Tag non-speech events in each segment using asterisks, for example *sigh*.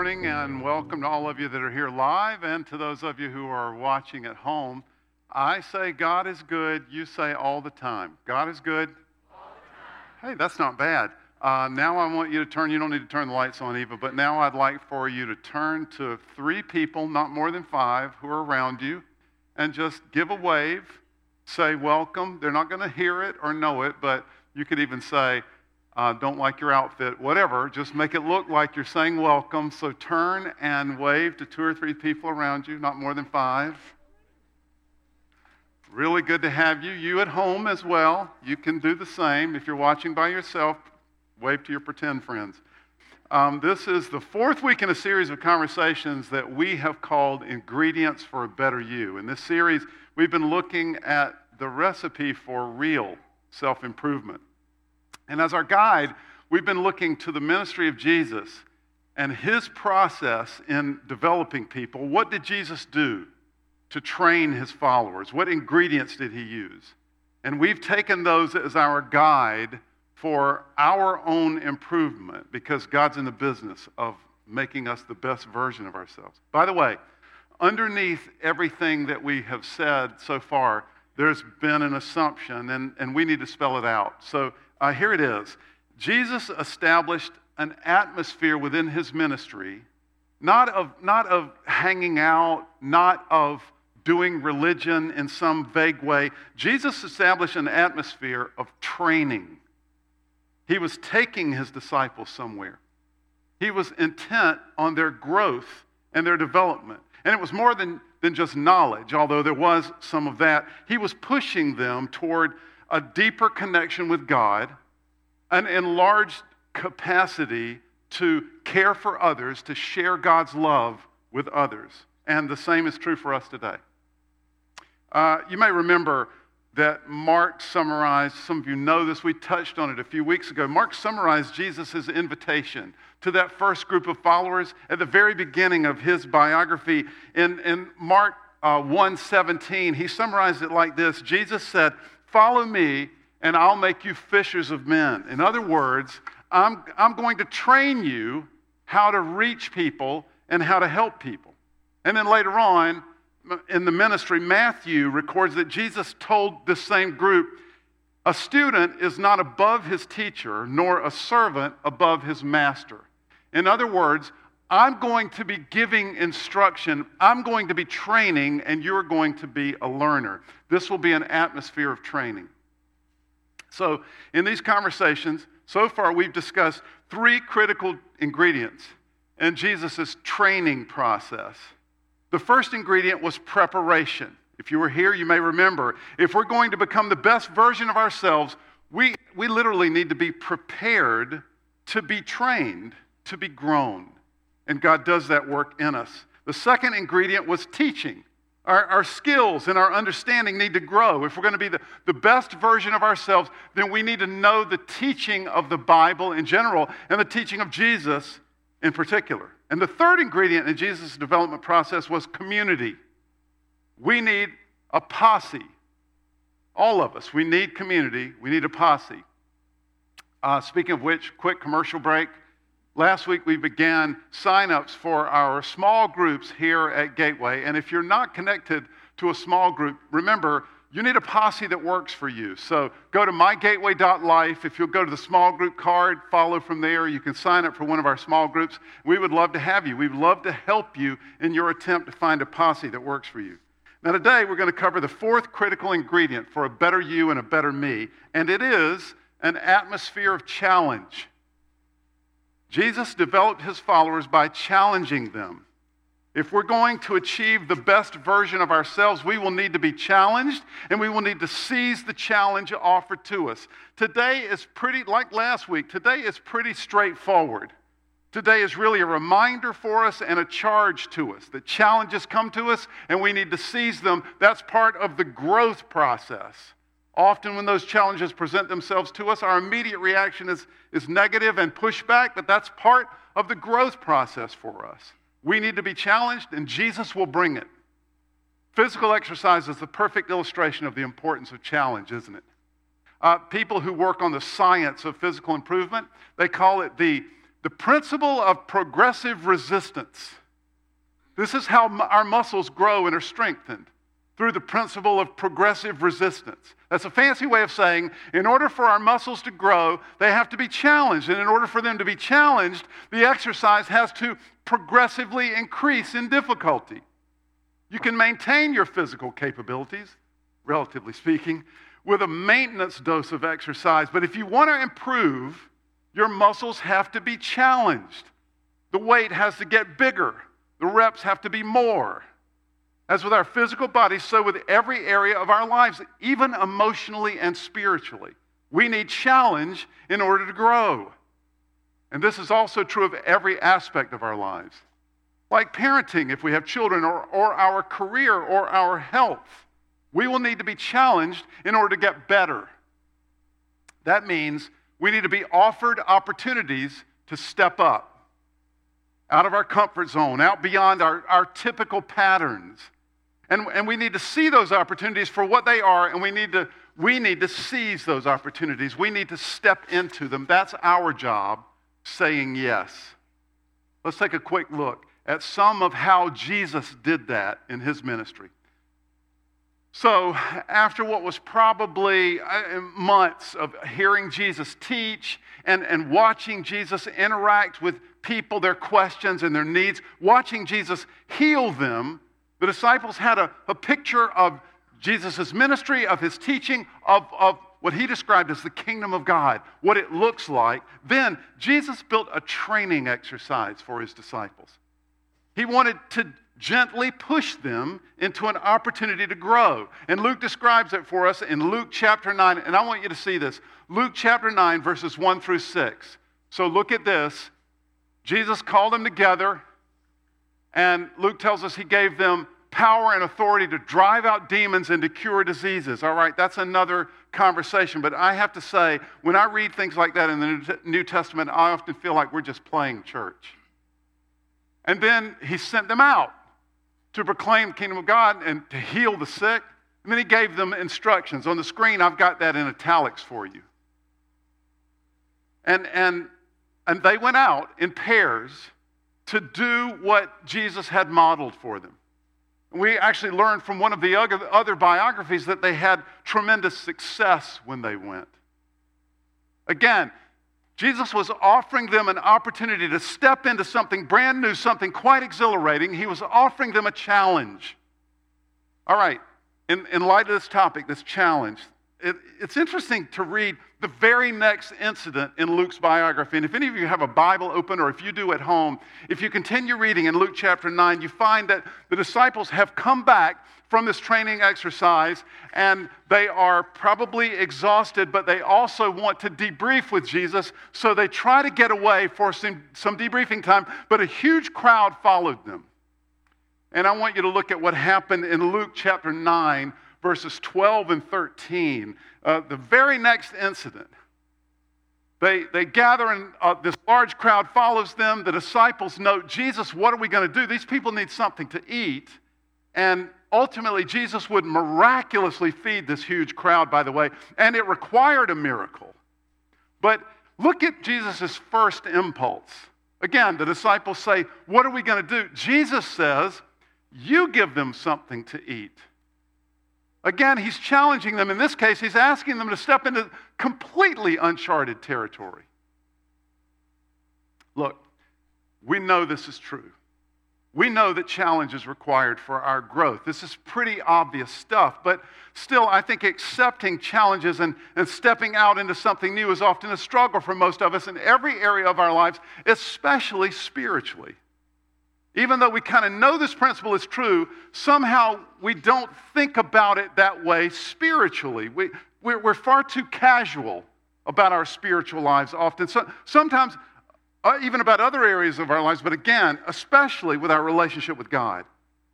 Morning and welcome to all of you that are here live and to those of you who are watching at home. I say God is good. You say all the time. God is good. Hey, that's not bad. Uh, now I want you to turn, you don't need to turn the lights on, Eva, but now I'd like for you to turn to three people, not more than five, who are around you, and just give a wave, say welcome. They're not going to hear it or know it, but you could even say, uh, don't like your outfit, whatever. Just make it look like you're saying welcome. So turn and wave to two or three people around you, not more than five. Really good to have you. You at home as well. You can do the same. If you're watching by yourself, wave to your pretend friends. Um, this is the fourth week in a series of conversations that we have called Ingredients for a Better You. In this series, we've been looking at the recipe for real self improvement. And as our guide, we've been looking to the ministry of Jesus and his process in developing people. What did Jesus do to train his followers? What ingredients did he use? And we've taken those as our guide for our own improvement because God's in the business of making us the best version of ourselves. By the way, underneath everything that we have said so far, there's been an assumption, and, and we need to spell it out. So uh, here it is Jesus established an atmosphere within his ministry, not of, not of hanging out, not of doing religion in some vague way. Jesus established an atmosphere of training. He was taking his disciples somewhere. He was intent on their growth and their development. And it was more than, than just knowledge, although there was some of that. He was pushing them toward a deeper connection with God, an enlarged capacity to care for others, to share God's love with others. And the same is true for us today. Uh, you may remember that Mark summarized, some of you know this, we touched on it a few weeks ago. Mark summarized Jesus' invitation to that first group of followers at the very beginning of his biography. In, in Mark uh, 1:17, he summarized it like this Jesus said, Follow me, and I'll make you fishers of men. In other words, I'm, I'm going to train you how to reach people and how to help people. And then later on in the ministry, Matthew records that Jesus told the same group, a student is not above his teacher, nor a servant above his master. In other words, I'm going to be giving instruction, I'm going to be training, and you're going to be a learner. This will be an atmosphere of training. So, in these conversations, so far we've discussed three critical ingredients in Jesus' training process. The first ingredient was preparation. If you were here, you may remember if we're going to become the best version of ourselves, we, we literally need to be prepared to be trained, to be grown. And God does that work in us. The second ingredient was teaching. Our, our, skills and our understanding need to grow. If we're going to be the, the best version of ourselves, then we need to know the teaching of the Bible in general and the teaching of Jesus in particular. And the third ingredient in Jesus' development process was community. We need a posse. All of us, we need community, we need a posse. Uh, speaking of which, quick commercial break. Last week we began sign-ups for our small groups here at Gateway. And if you're not connected to a small group, remember, you need a posse that works for you. So go to mygateway.life. If you'll go to the small group card, follow from there. You can sign up for one of our small groups. We would love to have you. We'd love to help you in your attempt to find a posse that works for you. Now, today we're going to cover the fourth critical ingredient for a better you and a better me, and it is an atmosphere of challenge. Jesus developed his followers by challenging them. If we're going to achieve the best version of ourselves, we will need to be challenged and we will need to seize the challenge offered to us. Today is pretty, like last week, today is pretty straightforward. Today is really a reminder for us and a charge to us that challenges come to us and we need to seize them. That's part of the growth process. Often, when those challenges present themselves to us, our immediate reaction is, is negative and pushback, but that's part of the growth process for us. We need to be challenged, and Jesus will bring it. Physical exercise is the perfect illustration of the importance of challenge, isn't it? Uh, people who work on the science of physical improvement, they call it the the principle of progressive resistance. This is how our muscles grow and are strengthened through the principle of progressive resistance. That's a fancy way of saying, in order for our muscles to grow, they have to be challenged. And in order for them to be challenged, the exercise has to progressively increase in difficulty. You can maintain your physical capabilities, relatively speaking, with a maintenance dose of exercise. But if you want to improve, your muscles have to be challenged. The weight has to get bigger, the reps have to be more. As with our physical bodies, so with every area of our lives, even emotionally and spiritually. We need challenge in order to grow. And this is also true of every aspect of our lives. Like parenting, if we have children, or, or our career, or our health, we will need to be challenged in order to get better. That means we need to be offered opportunities to step up out of our comfort zone, out beyond our, our typical patterns and, and we need to see those opportunities for what they are, and we need, to, we need to seize those opportunities. We need to step into them. That's our job, saying yes. Let's take a quick look at some of how Jesus did that in his ministry. So, after what was probably uh, months of hearing Jesus teach and, and watching Jesus interact with people, their questions and their needs, watching Jesus heal them, the disciples had a, a picture of Jesus' ministry, of his teaching, of, of what he described as the kingdom of God, what it looks like. Then Jesus built a training exercise for his disciples. He wanted to gently push them into an opportunity to grow. And Luke describes it for us in Luke chapter 9. And I want you to see this Luke chapter 9, verses 1 through 6. So look at this. Jesus called them together and Luke tells us he gave them power and authority to drive out demons and to cure diseases. All right, that's another conversation. But I have to say, when I read things like that in the New Testament, I often feel like we're just playing church. And then he sent them out to proclaim the kingdom of God and to heal the sick. And then he gave them instructions. On the screen, I've got that in italics for you. And, and, and they went out in pairs to do what Jesus had modeled for them. We actually learned from one of the other biographies that they had tremendous success when they went. Again, Jesus was offering them an opportunity to step into something brand new, something quite exhilarating. He was offering them a challenge. All right, in, in light of this topic, this challenge, it, it's interesting to read the very next incident in Luke's biography. And if any of you have a Bible open or if you do at home, if you continue reading in Luke chapter 9, you find that the disciples have come back from this training exercise and they are probably exhausted, but they also want to debrief with Jesus. So they try to get away for some, some debriefing time, but a huge crowd followed them. And I want you to look at what happened in Luke chapter 9 verses 12 and 13, uh, the very next incident, they, they gather and uh, this large crowd follows them. The disciples note, Jesus, what are we going to do? These people need something to eat. And ultimately, Jesus would miraculously feed this huge crowd, by the way, and it required a miracle. But look at Jesus' first impulse. Again, the disciples say, What are we going to do? Jesus says, You give them something to eat. Again, he's challenging them. In this case, he's asking them to step into completely uncharted territory. Look, we know this is true. We know that challenge is required for our growth. This is pretty obvious stuff, but still, I think accepting challenges and, and stepping out into something new is often a struggle for most of us in every area of our lives, especially spiritually. Even though we kind of know this principle is true, somehow we don't think about it that way spiritually. We, we're, we're far too casual about our spiritual lives often. So, sometimes, uh, even about other areas of our lives, but again, especially with our relationship with God.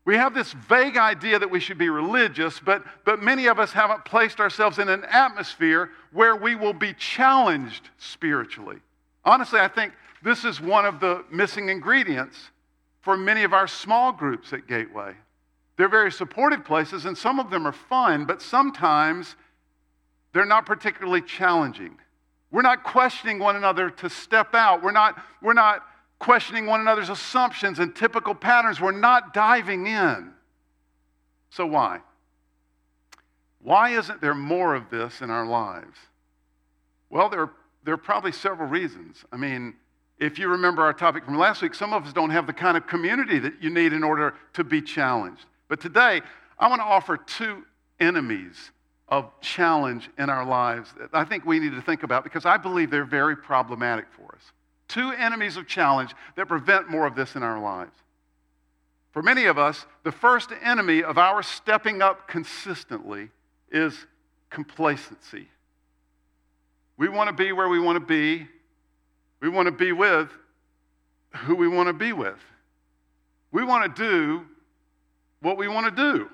We have this vague idea that we should be religious, but, but many of us haven't placed ourselves in an atmosphere where we will be challenged spiritually. Honestly, I think this is one of the missing ingredients for many of our small groups at Gateway. They're very supportive places, and some of them are fun, but sometimes they're not particularly challenging. We're not questioning one another to step out. We're not, we're not questioning one another's assumptions and typical patterns. We're not diving in. So, why? Why isn't there more of this in our lives? Well, there, there are probably several reasons. I mean, if you remember our topic from last week, some of us don't have the kind of community that you need in order to be challenged. But today, I want to offer two enemies of challenge in our lives that I think we need to think about because I believe they're very problematic for us. Two enemies of challenge that prevent more of this in our lives. For many of us, the first enemy of our stepping up consistently is complacency. We want to be where we want to be. We want to be with who we want to be with. We want to do what we want to do.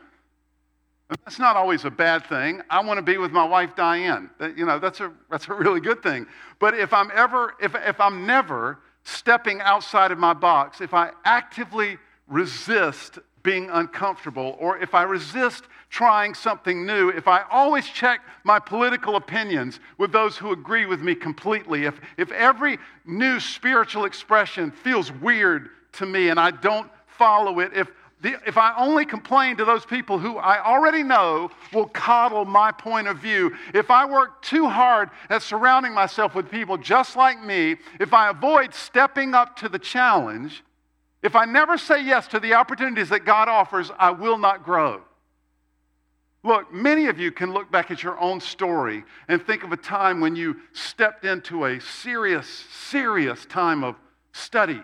That's not always a bad thing. I want to be with my wife Diane. You know, that's a, that's a really good thing. But if I'm ever, if, if I'm never stepping outside of my box, if I actively resist being uncomfortable, or if I resist trying something new, if I always check my political opinions with those who agree with me completely, if, if every new spiritual expression feels weird to me and I don't follow it, if the, if I only complain to those people who I already know will coddle my point of view, if I work too hard at surrounding myself with people just like me, if I avoid stepping up to the challenge, if I never say yes to the opportunities that God offers, I will not grow. Look, many of you can look back at your own story and think of a time when you stepped into a serious, serious time of study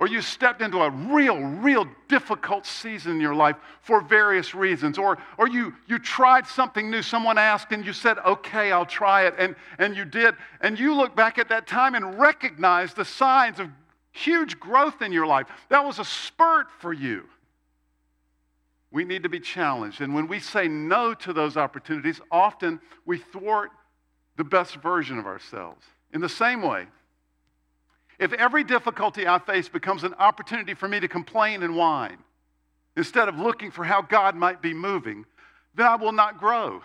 or you stepped into a real, real difficult season in your life for various reasons, or, or you, you tried something new. Someone asked and you said, okay, I'll try it, and, and you did. And you look back at that time and recognize the signs of huge growth in your life. That was a spurt for you. We need to be challenged. And when we say no to those opportunities, often we thwart the best version of ourselves. In the same way, if every difficulty I face becomes an opportunity for me to complain and whine, instead of looking for how God might be moving, then I will not grow.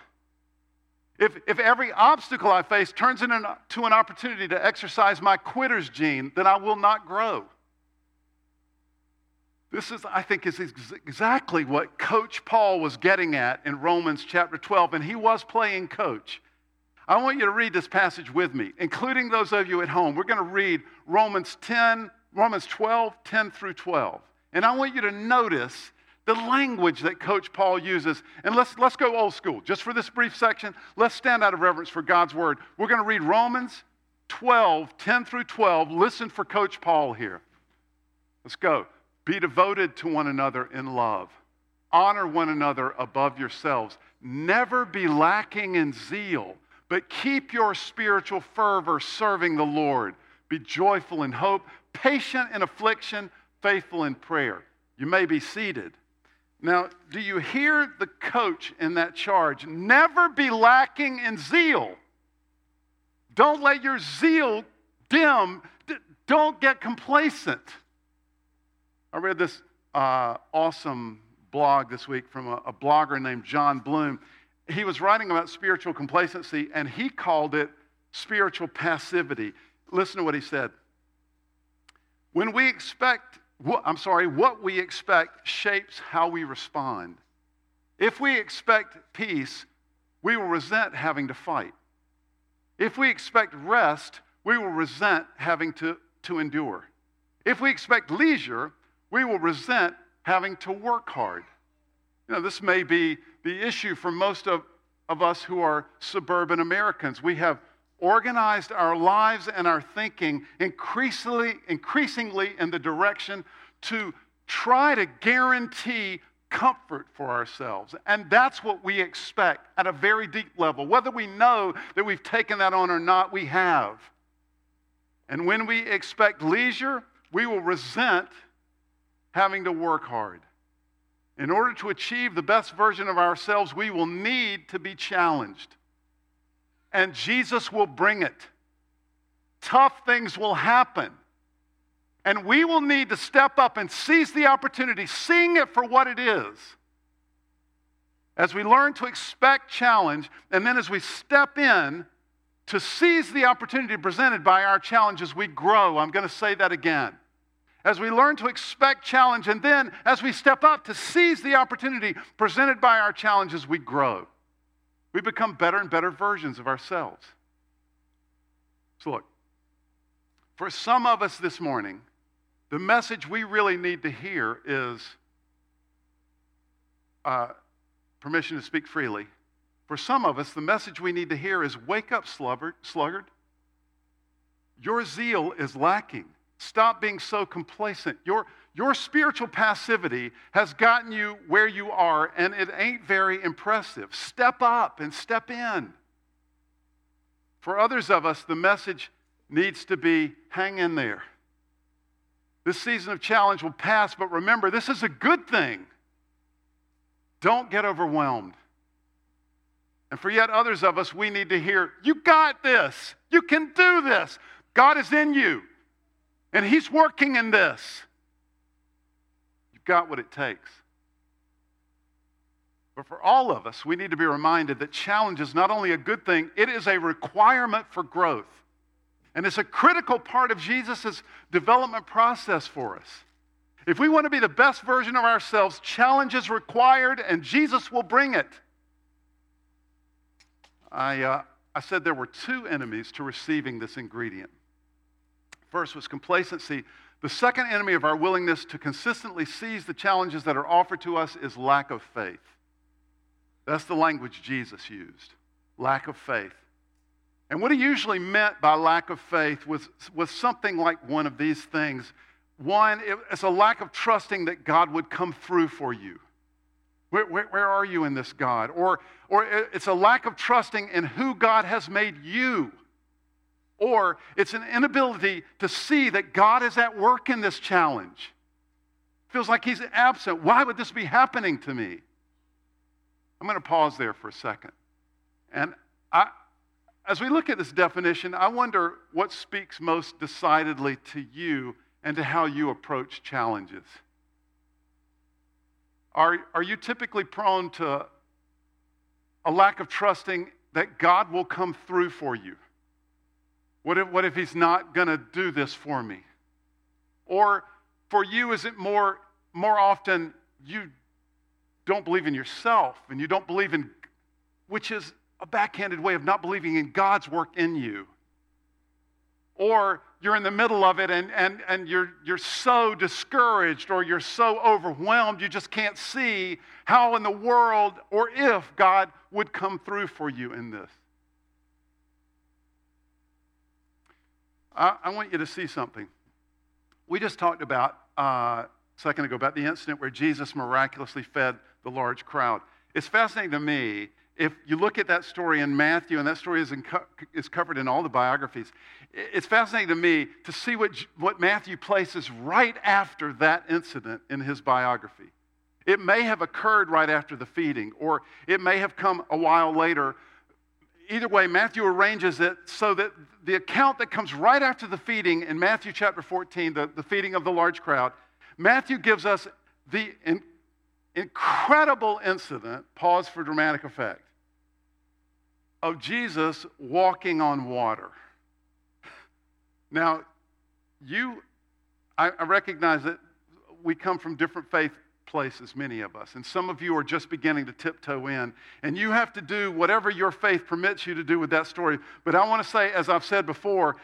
If, if every obstacle I face turns into an opportunity to exercise my quitter's gene, then I will not grow. This is, I think, is exactly what Coach Paul was getting at in Romans chapter 12, and he was playing coach. I want you to read this passage with me, including those of you at home. We're going to read Romans 10, Romans 12, 10 through 12. And I want you to notice the language that Coach Paul uses. And let's, let's go old school. Just for this brief section, let's stand out of reverence for God's word. We're going to read Romans 12, 10 through 12. Listen for Coach Paul here. Let's go. Be devoted to one another in love. Honor one another above yourselves. Never be lacking in zeal but keep your spiritual fervor serving the Lord. Be joyful in hope, patient in affliction, faithful in prayer. You may be seated. Now, do you hear the coach in that charge? Never be lacking in zeal. Don't let your zeal dim. Don't get complacent. I read this uh, awesome blog this week from a, a blogger named John Bloom he was writing about spiritual complacency and he called it spiritual passivity. Listen to what he said. When we expect, I'm sorry, what we expect shapes how we respond. If we expect peace, we will resent having to fight. If we expect rest, we will resent having to, to endure. If we expect leisure, we will resent having to work hard. You know, this may be the issue for most of, of us who are suburban Americans. We have organized our lives and our thinking increasingly, increasingly in the direction to try to guarantee comfort for ourselves. And that's what we expect at a very deep level. Whether we know that we've taken that on or not, we have. And when we expect leisure, we will resent having to work hard. In order to achieve the best version of ourselves, we will need to be challenged. And Jesus will bring it. Tough things will happen. And we will need to step up and seize the opportunity, seeing it for what it is. As we learn to expect challenge, and then as we step in, to seize the opportunity presented by our challenges, we grow. I'm going to say that again. As we learn to expect challenge, and then as we step up to seize the opportunity presented by our challenges, we grow. We become better and better versions of ourselves. So, look, for some of us this morning, the message we really need to hear is uh, permission to speak freely. For some of us, the message we need to hear is wake up, sluggard. Your zeal is lacking. Stop being so complacent. Your, your spiritual passivity has gotten you where you are, and it ain't very impressive. Step up and step in. For others of us, the message needs to be hang in there. This season of challenge will pass, but remember, this is a good thing. Don't get overwhelmed. And for yet others of us, we need to hear, You got this. You can do this. God is in you, and He's working in this. Got what it takes. But for all of us, we need to be reminded that challenge is not only a good thing, it is a requirement for growth. And it's a critical part of Jesus' development process for us. If we want to be the best version of ourselves, challenge is required, and Jesus will bring it. I, uh, I said there were two enemies to receiving this ingredient. First was complacency. The second enemy of our willingness to consistently seize the challenges that are offered to us is lack of faith. That's the language Jesus used lack of faith. And what he usually meant by lack of faith was, was something like one of these things. One, it's a lack of trusting that God would come through for you. Where, where, where, are you in this God? Or, or it's a lack of trusting in who God has made you. Or it's an inability to see that God is at work in this challenge. Feels like He's absent. Why would this be happening to me? I'm going to pause there for a second. And I, as we look at this definition, I wonder what speaks most decidedly to you and to how you approach challenges. Are, are you typically prone to a lack of trusting that God will come through for you? What if, what if He's not going to do this for me? Or for you, is it more, more often you don't believe in yourself and you don't believe in, which is a backhanded way of not believing in God's work in you. Or you're in the middle of it and, and, and you're, you're so discouraged or you're so overwhelmed, you just can't see how in the world or if God would come through for you in this. I, I want you to see something. We just talked about uh, a second ago about the incident where Jesus miraculously fed the large crowd. It's fascinating to me if you look at that story in Matthew, and that story is, in, is covered in all the biographies, it's fascinating to me to see what, what Matthew places right after that incident in his biography. It may have occurred right after the feeding, or it may have come a while later. Either way, Matthew arranges it so that the account that comes right after the feeding in Matthew chapter 14, the, the feeding of the large crowd, Matthew gives us the in, incredible incident, pause for dramatic effect, of Jesus walking on water. Now, you, I, I recognize that we come from different faith places, many of us. And some of you are just beginning to tiptoe in. And you have to do whatever your faith permits you to do with that story. But I want to say, as I've said before,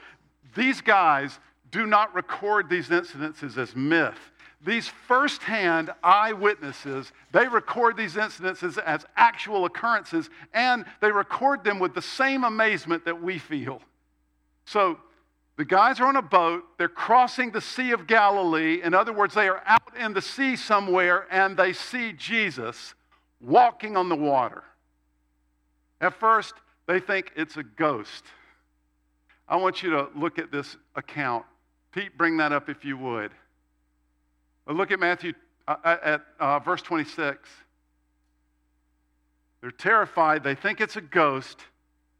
these guys do not record these incidences as myth these firsthand eyewitnesses, they record these incidences as actual occurrences and they record them with the same amazement that we feel. So the guys are on a boat, they're crossing the Sea of Galilee. In other words, they are out in the sea somewhere and they see Jesus walking on the water. At first, they think it's a ghost. I want you to look at this account. Pete, bring that up if you would. But Look at Matthew uh, at uh, verse 26. They're terrified. They think it's a ghost.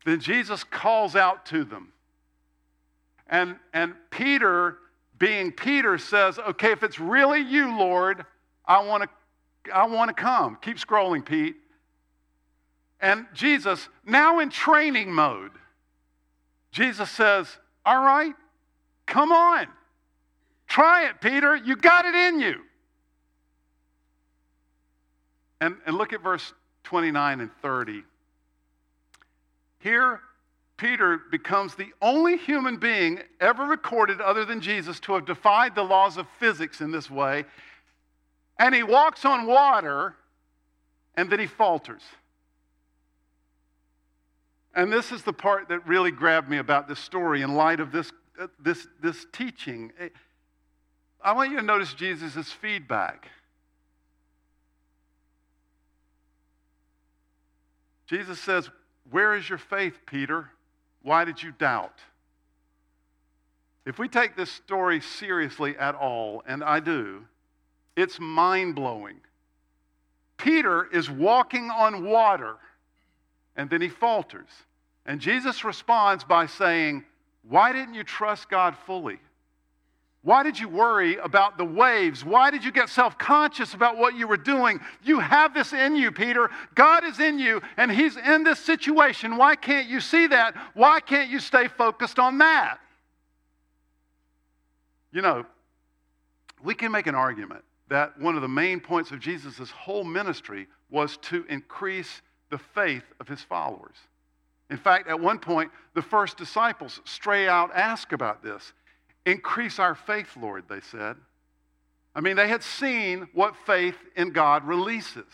Then Jesus calls out to them. And, and Peter, being Peter, says, Okay, if it's really you, Lord, I want to I want to come. Keep scrolling, Pete. And Jesus, now in training mode, Jesus says, All right, come on. Try it, Peter. You got it in you. And, and look at verse 29 and 30. Here, Peter becomes the only human being ever recorded other than Jesus to have defied the laws of physics in this way. And he walks on water and then he falters. And this is the part that really grabbed me about this story in light of this, uh, this, this teaching. I want you to notice Jesus' feedback. Jesus says, Where is your faith, Peter? Why did you doubt? If we take this story seriously at all, and I do, it's mind blowing. Peter is walking on water and then he falters. And Jesus responds by saying, Why didn't you trust God fully? Why did you worry about the waves? Why did you get self conscious about what you were doing? You have this in you, Peter. God is in you, and He's in this situation. Why can't you see that? Why can't you stay focused on that? You know, we can make an argument that one of the main points of Jesus' whole ministry was to increase the faith of his followers. In fact, at one point, the first disciples stray out ask about this. Increase our faith, Lord, they said. I mean, they had seen what faith in God releases.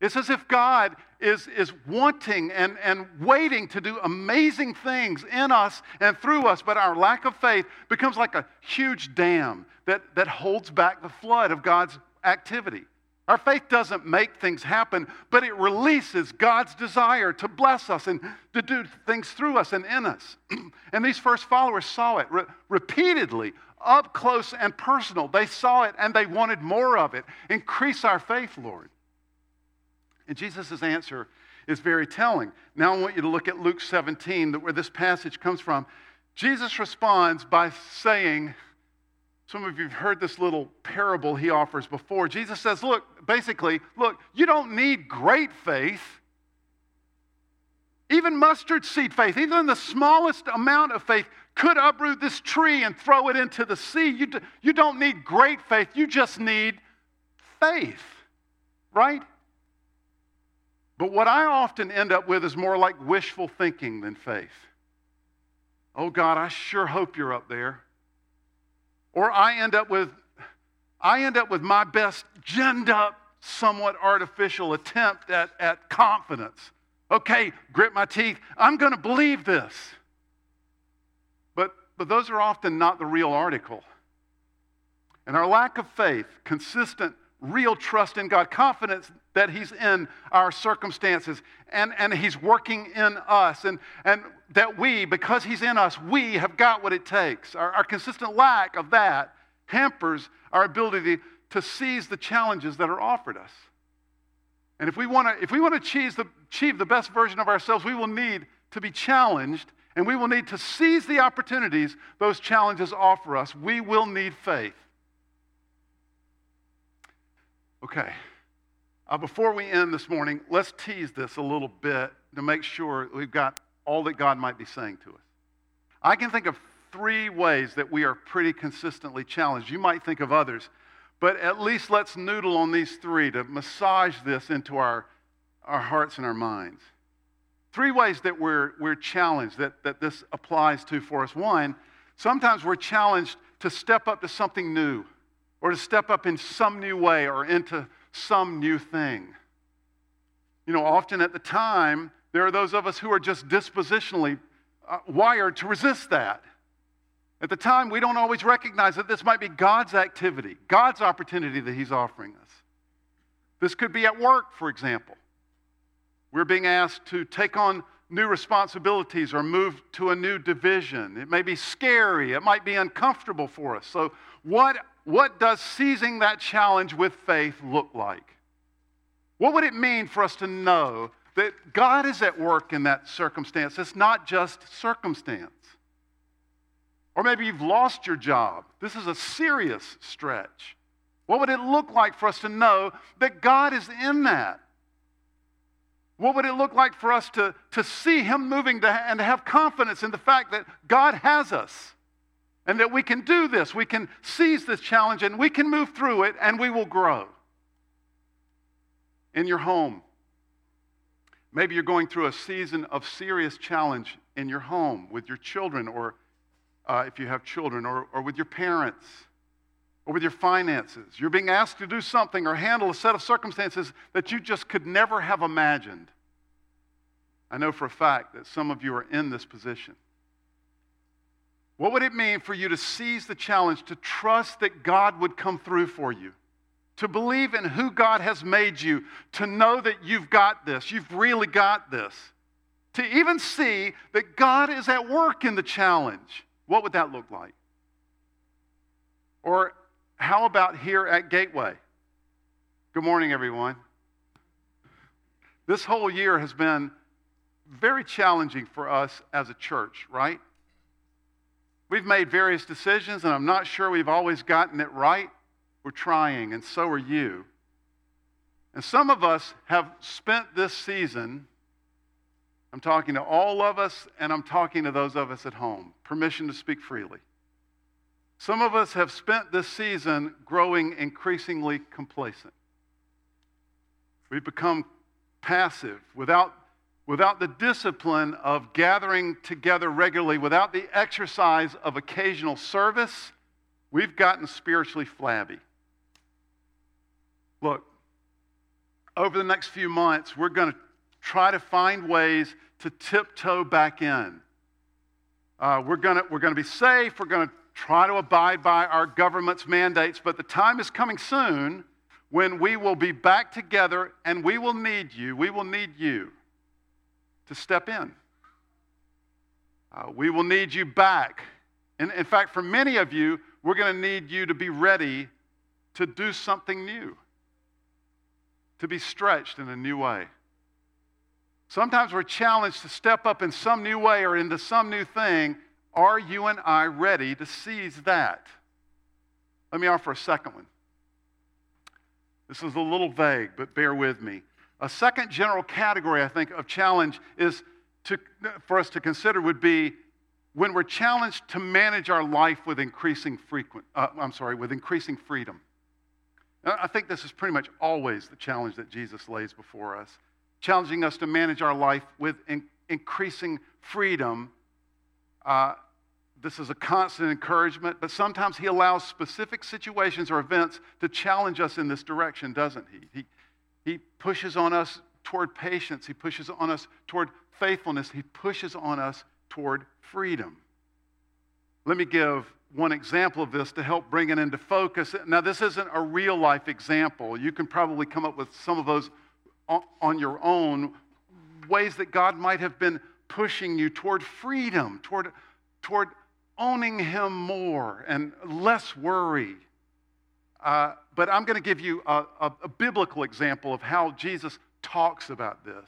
It's as if God is, is wanting and, and waiting to do amazing things in us and through us, but our lack of faith becomes like a huge dam that, that holds back the flood of God's activity. Our faith doesn't make things happen, but it releases God's desire to bless us and to do things through us and in us. *clears throat* and these first followers saw it re- repeatedly, up close and personal. They saw it and they wanted more of it. Increase our faith, Lord. And Jesus' answer is very telling. Now I want you to look at Luke 17, where this passage comes from. Jesus responds by saying, some of you have heard this little parable he offers before. Jesus says, Look, basically, look, you don't need great faith. Even mustard seed faith, even the smallest amount of faith, could uproot this tree and throw it into the sea. You, do, you don't need great faith, you just need faith, right? But what I often end up with is more like wishful thinking than faith. Oh God, I sure hope you're up there. Or I end up with, I end up with my best ginned up, somewhat artificial attempt at, at confidence. Okay, grit my teeth. I'm going to believe this. But, but those are often not the real article. And our lack of faith, consistent, real trust in God, confidence that He's in our circumstances and, and He's working in us, and, and that we, because He's in us, we have got what it takes. Our, our consistent lack of that hampers our ability to seize the challenges that are offered us. And if we want to if we want to achieve the, achieve the best version of ourselves, we will need to be challenged and we will need to seize the opportunities those challenges offer us. We will need faith. Okay. Uh, before we end this morning, let's tease this a little bit to make sure we've got all that God might be saying to us. I can think of three ways that we are pretty consistently challenged. You might think of others, but at least let's noodle on these three to massage this into our, our hearts and our minds. Three ways that we're, we're challenged, that, that this applies to for us. One, sometimes we're challenged to step up to something new or to step up in some new way or into some new thing. You know, often at the time, there are those of us who are just dispositionally uh, wired to resist that. At the time, we don't always recognize that this might be God's activity, God's opportunity that He's offering us. This could be at work, for example. We're being asked to take on new responsibilities or move to a new division. It may be scary, it might be uncomfortable for us. So, what, what does seizing that challenge with faith look like? What would it mean for us to know that God is at work in that circumstance. It's not just circumstance. Or maybe you've lost your job. This is a serious stretch. What would it look like for us to know that God is in that? What would it look like for us to, to see Him moving to, and to have confidence in the fact that God has us and that we can do this? We can seize this challenge and we can move through it and we will grow. In your home, maybe you're going through a season of serious challenge in your home with your children, or uh, if you have children, or, or with your parents or with your finances. You're being asked to do something or handle a set of circumstances that you just could never have imagined. I know for a fact that some of you are in this position. What would it mean for you to seize the challenge to trust that God would come through for you? To believe in who God has made you, to know that you've got this, you've really got this, to even see that God is at work in the challenge. What would that look like? Or how about here at Gateway? Good morning, everyone. This whole year has been very challenging for us as a church, right? We've made various decisions, and I'm not sure we've always gotten it right. We're trying, and so are you. And some of us have spent this season, I'm talking to all of us, and I'm talking to those of us at home. Permission to speak freely. Some of us have spent this season growing increasingly complacent. We've become passive without, without the discipline of gathering together regularly, without the exercise of occasional service. We've gotten spiritually flabby. Look, over the next few months, we're going to try to find ways to tiptoe back in. Uh, we're going we're to be safe. We're going to try to abide by our government's mandates, but the time is coming soon when we will be back together and we will need you. We will need you to step in. Uh, we will need you back. And in fact, for many of you, we're going to need you to be ready to do something new, to be stretched in a new way. Sometimes we're challenged to step up in some new way or into some new thing, are you and I ready to seize that? Let me offer a second one. This is a little vague, but bear with me. A second general category, I think, of challenge is to, for us to consider would be when we're challenged to manage our life with increasing frequent, uh, I'm sorry, with increasing freedom. I think this is pretty much always the challenge that Jesus lays before us, challenging us to manage our life with in, increasing freedom uh, this is a constant encouragement, but sometimes He allows specific situations or events to challenge us in this direction, doesn't He? He, he pushes on us toward patience, He pushes on us toward faithfulness, He pushes on us toward freedom. Let me give one example of this to help bring it into focus. Now, this isn't a real life example. You can probably come up with some of those on your own ways that God might have been pushing you toward freedom, toward, toward owning Him more and less worry. Uh, but I'm going to give you a, a, a biblical example of how Jesus talks about this.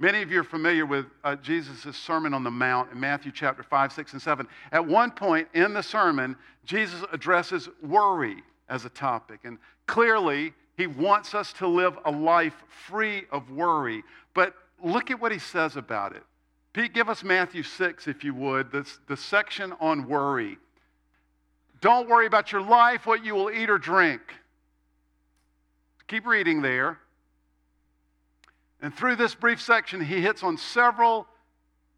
Many of you are familiar with uh, Jesus' Sermon on the Mount in Matthew chapter 5, 6, and 7. At one point in the sermon, Jesus addresses worry as a topic. And clearly, he wants us to live a life free of worry. But look at what he says about it. Pete, give us Matthew 6, if you would, this, the section on worry. Don't worry about your life, what you will eat or drink. Keep reading there. And through this brief section, he hits on several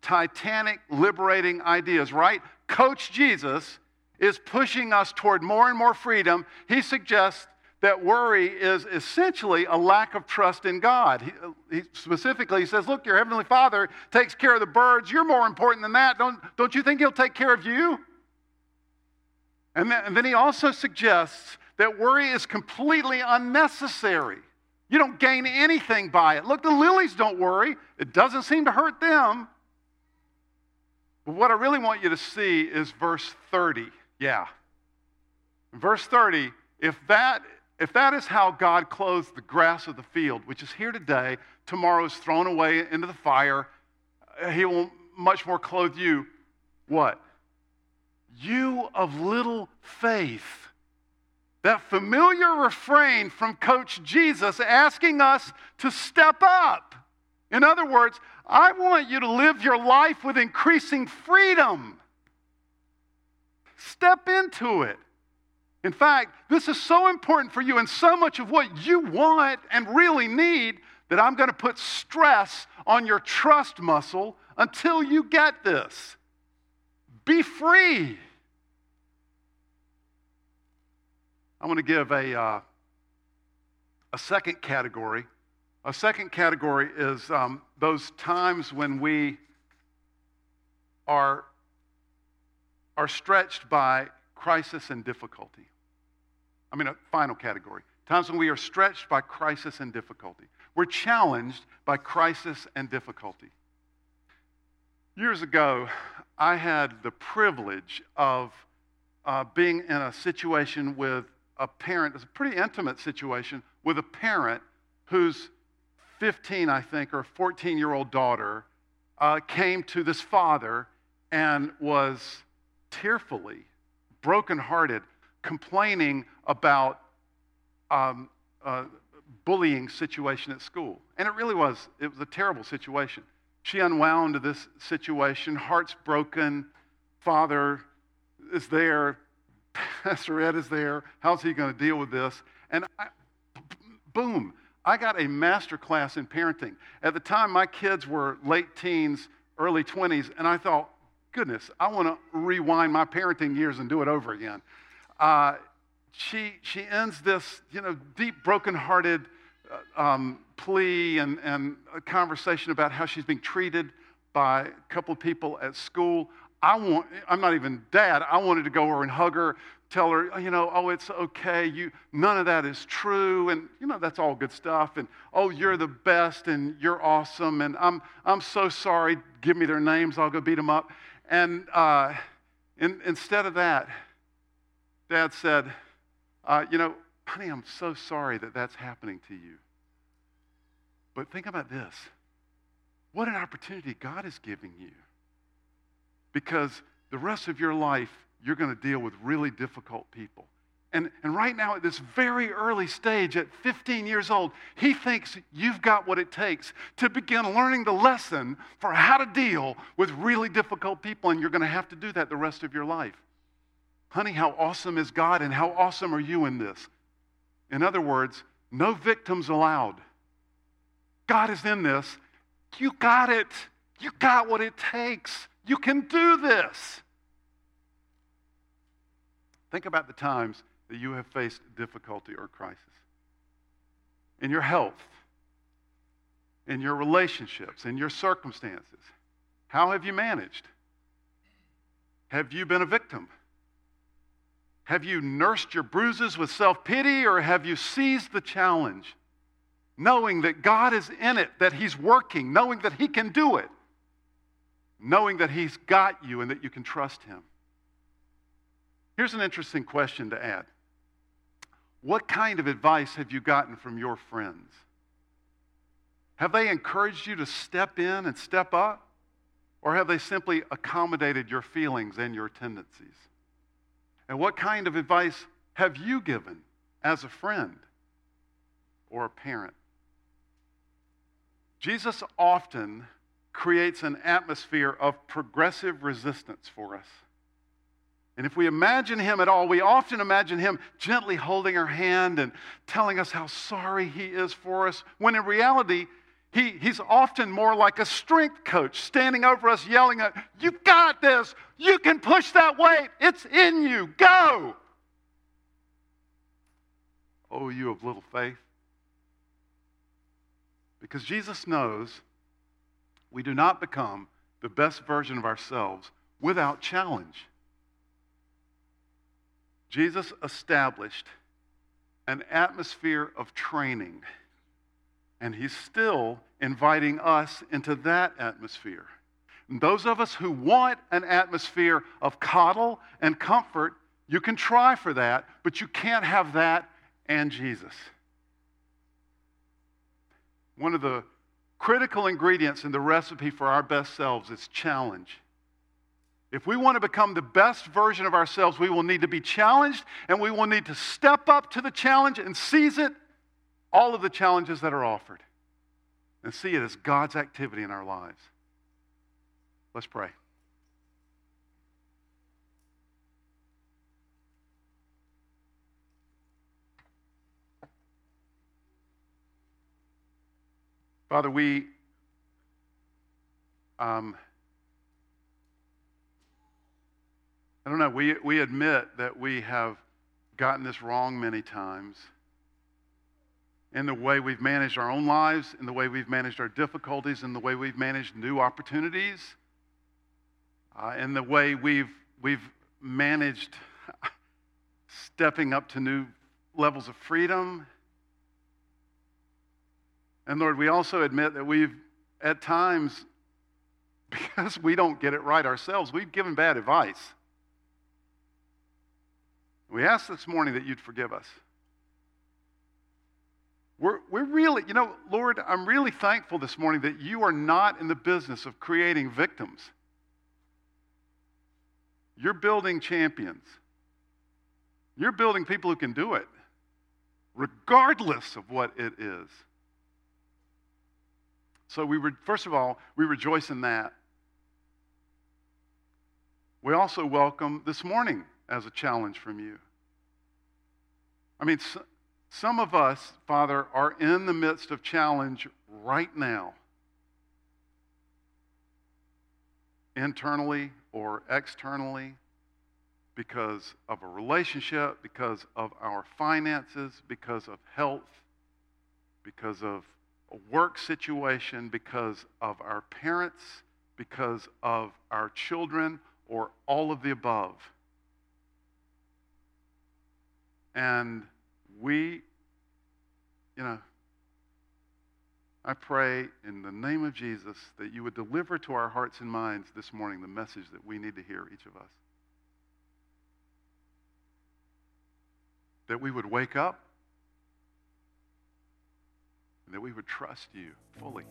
titanic, liberating ideas, right? Coach Jesus is pushing us toward more and more freedom. He suggests that worry is essentially a lack of trust in God. He, he, specifically, he says, Look, your Heavenly Father takes care of the birds. You're more important than that. Don't, don't you think He'll take care of you? And then, and then he also suggests that worry is completely unnecessary. You don't gain anything by it. Look, the lilies don't worry, it doesn't seem to hurt them. But what I really want you to see is verse 30. Yeah. verse 30, if that if that is how God clothes the grass of the field, which is here today, tomorrow is thrown away into the fire, he will much more clothe you. What? You of little faith. That familiar refrain from Coach Jesus asking us to step up, In other words, I want you to live your life with increasing freedom. Step into it. In fact, this is so important for you and so much of what you want and really need that I'm going to put stress on your trust muscle until you get this. Be free. I want to give a, uh, a second category. A second category is um, those times when we are, are stretched by crisis and difficulty. I mean, a final category. Times when we are stretched by crisis and difficulty. We're challenged by crisis and difficulty. Years ago, I had the privilege of uh, being in a situation with a parent, it's a pretty intimate situation, with a parent whose 15, I think, or 14 year old daughter uh, came to this father and was tearfully, brokenhearted, complaining about um, bullying situation at school. And it really was, it was a terrible situation. She unwound this situation, heart's broken, father is there, *laughs* Pastor Ed is there, how's he going to deal with this? And I, boom, I got a master class in parenting. At the time, my kids were late teens, early 20s, and I thought, goodness, I want to rewind my parenting years and do it over again. Uh, she, she ends this, you know, deep, brokenhearted uh, um, plea and, and a conversation about how she's being treated by a couple of people at school. I want, I'm not even dad. I wanted to go over and hug her, tell her, you know, oh, it's okay. You, none of that is true. And, you know, that's all good stuff. And, oh, you're the best and you're awesome. And I'm, I'm so sorry. Give me their names. I'll go beat them up. And uh, in, instead of that, dad said, uh, you know, honey, I'm so sorry that that's happening to you. But think about this what an opportunity God is giving you. Because the rest of your life, you're going to deal with really difficult people. And, and right now, at this very early stage, at 15 years old, he thinks you've got what it takes to begin learning the lesson for how to deal with really difficult people, and you're going to have to do that the rest of your life. Honey, how awesome is God, and how awesome are you in this? In other words, no victims allowed. God is in this. You got it. You got what it takes. You can do this. Think about the times that you have faced difficulty or crisis in your health, in your relationships, in your circumstances. How have you managed? Have you been a victim? Have you nursed your bruises with self pity or have you seized the challenge? Knowing that God is in it, that He's working, knowing that He can do it, knowing that He's got you and that you can trust Him. Here's an interesting question to add What kind of advice have you gotten from your friends? Have they encouraged you to step in and step up? Or have they simply accommodated your feelings and your tendencies? And what kind of advice have you given as a friend or a parent? Jesus often creates an atmosphere of progressive resistance for us. And if we imagine him at all, we often imagine him gently holding our hand and telling us how sorry he is for us, when in reality, he, he's often more like a strength coach standing over us yelling at, You got this. You can push that weight. It's in you. Go. Oh, you of little faith. Because Jesus knows we do not become the best version of ourselves without challenge. Jesus established an atmosphere of training and he's still inviting us into that atmosphere. And those of us who want an atmosphere of coddle and comfort, you can try for that, but you can't have that and Jesus. One of the critical ingredients in the recipe for our best selves is challenge. If we want to become the best version of ourselves, we will need to be challenged and we will need to step up to the challenge and seize it all of the challenges that are offered. and see it as God's activity in our lives. Let's pray. Father, we um, I don't know, we, we admit that we have gotten this wrong many times in the way we've managed our own lives, in the way we've managed our difficulties, in the way we've managed new opportunities, uh, in the way we've, we've managed *laughs* stepping up to new levels of freedom. And Lord, we also admit that we've, at times, *laughs* because we don't get it right ourselves, we've given bad advice. We ask this morning that you'd forgive us. We're, we're really, you know, Lord, I'm really thankful this morning that you are not in the business of creating victims. You're building champions. You're building people who can do it, regardless of what it is. So, we re- first of all, we rejoice in that. We also welcome this morning as a challenge from you. I mean, some of us, Father, are in the midst of challenge right now, internally or externally, because of a relationship, because of our finances, because of health, because of a work situation, because of our parents, because of our children, or all of the above. And we, you know, I pray in the name of Jesus that you would deliver to our hearts and minds this morning the message that we need to hear, each of us. That we would wake up and that we would trust you fully.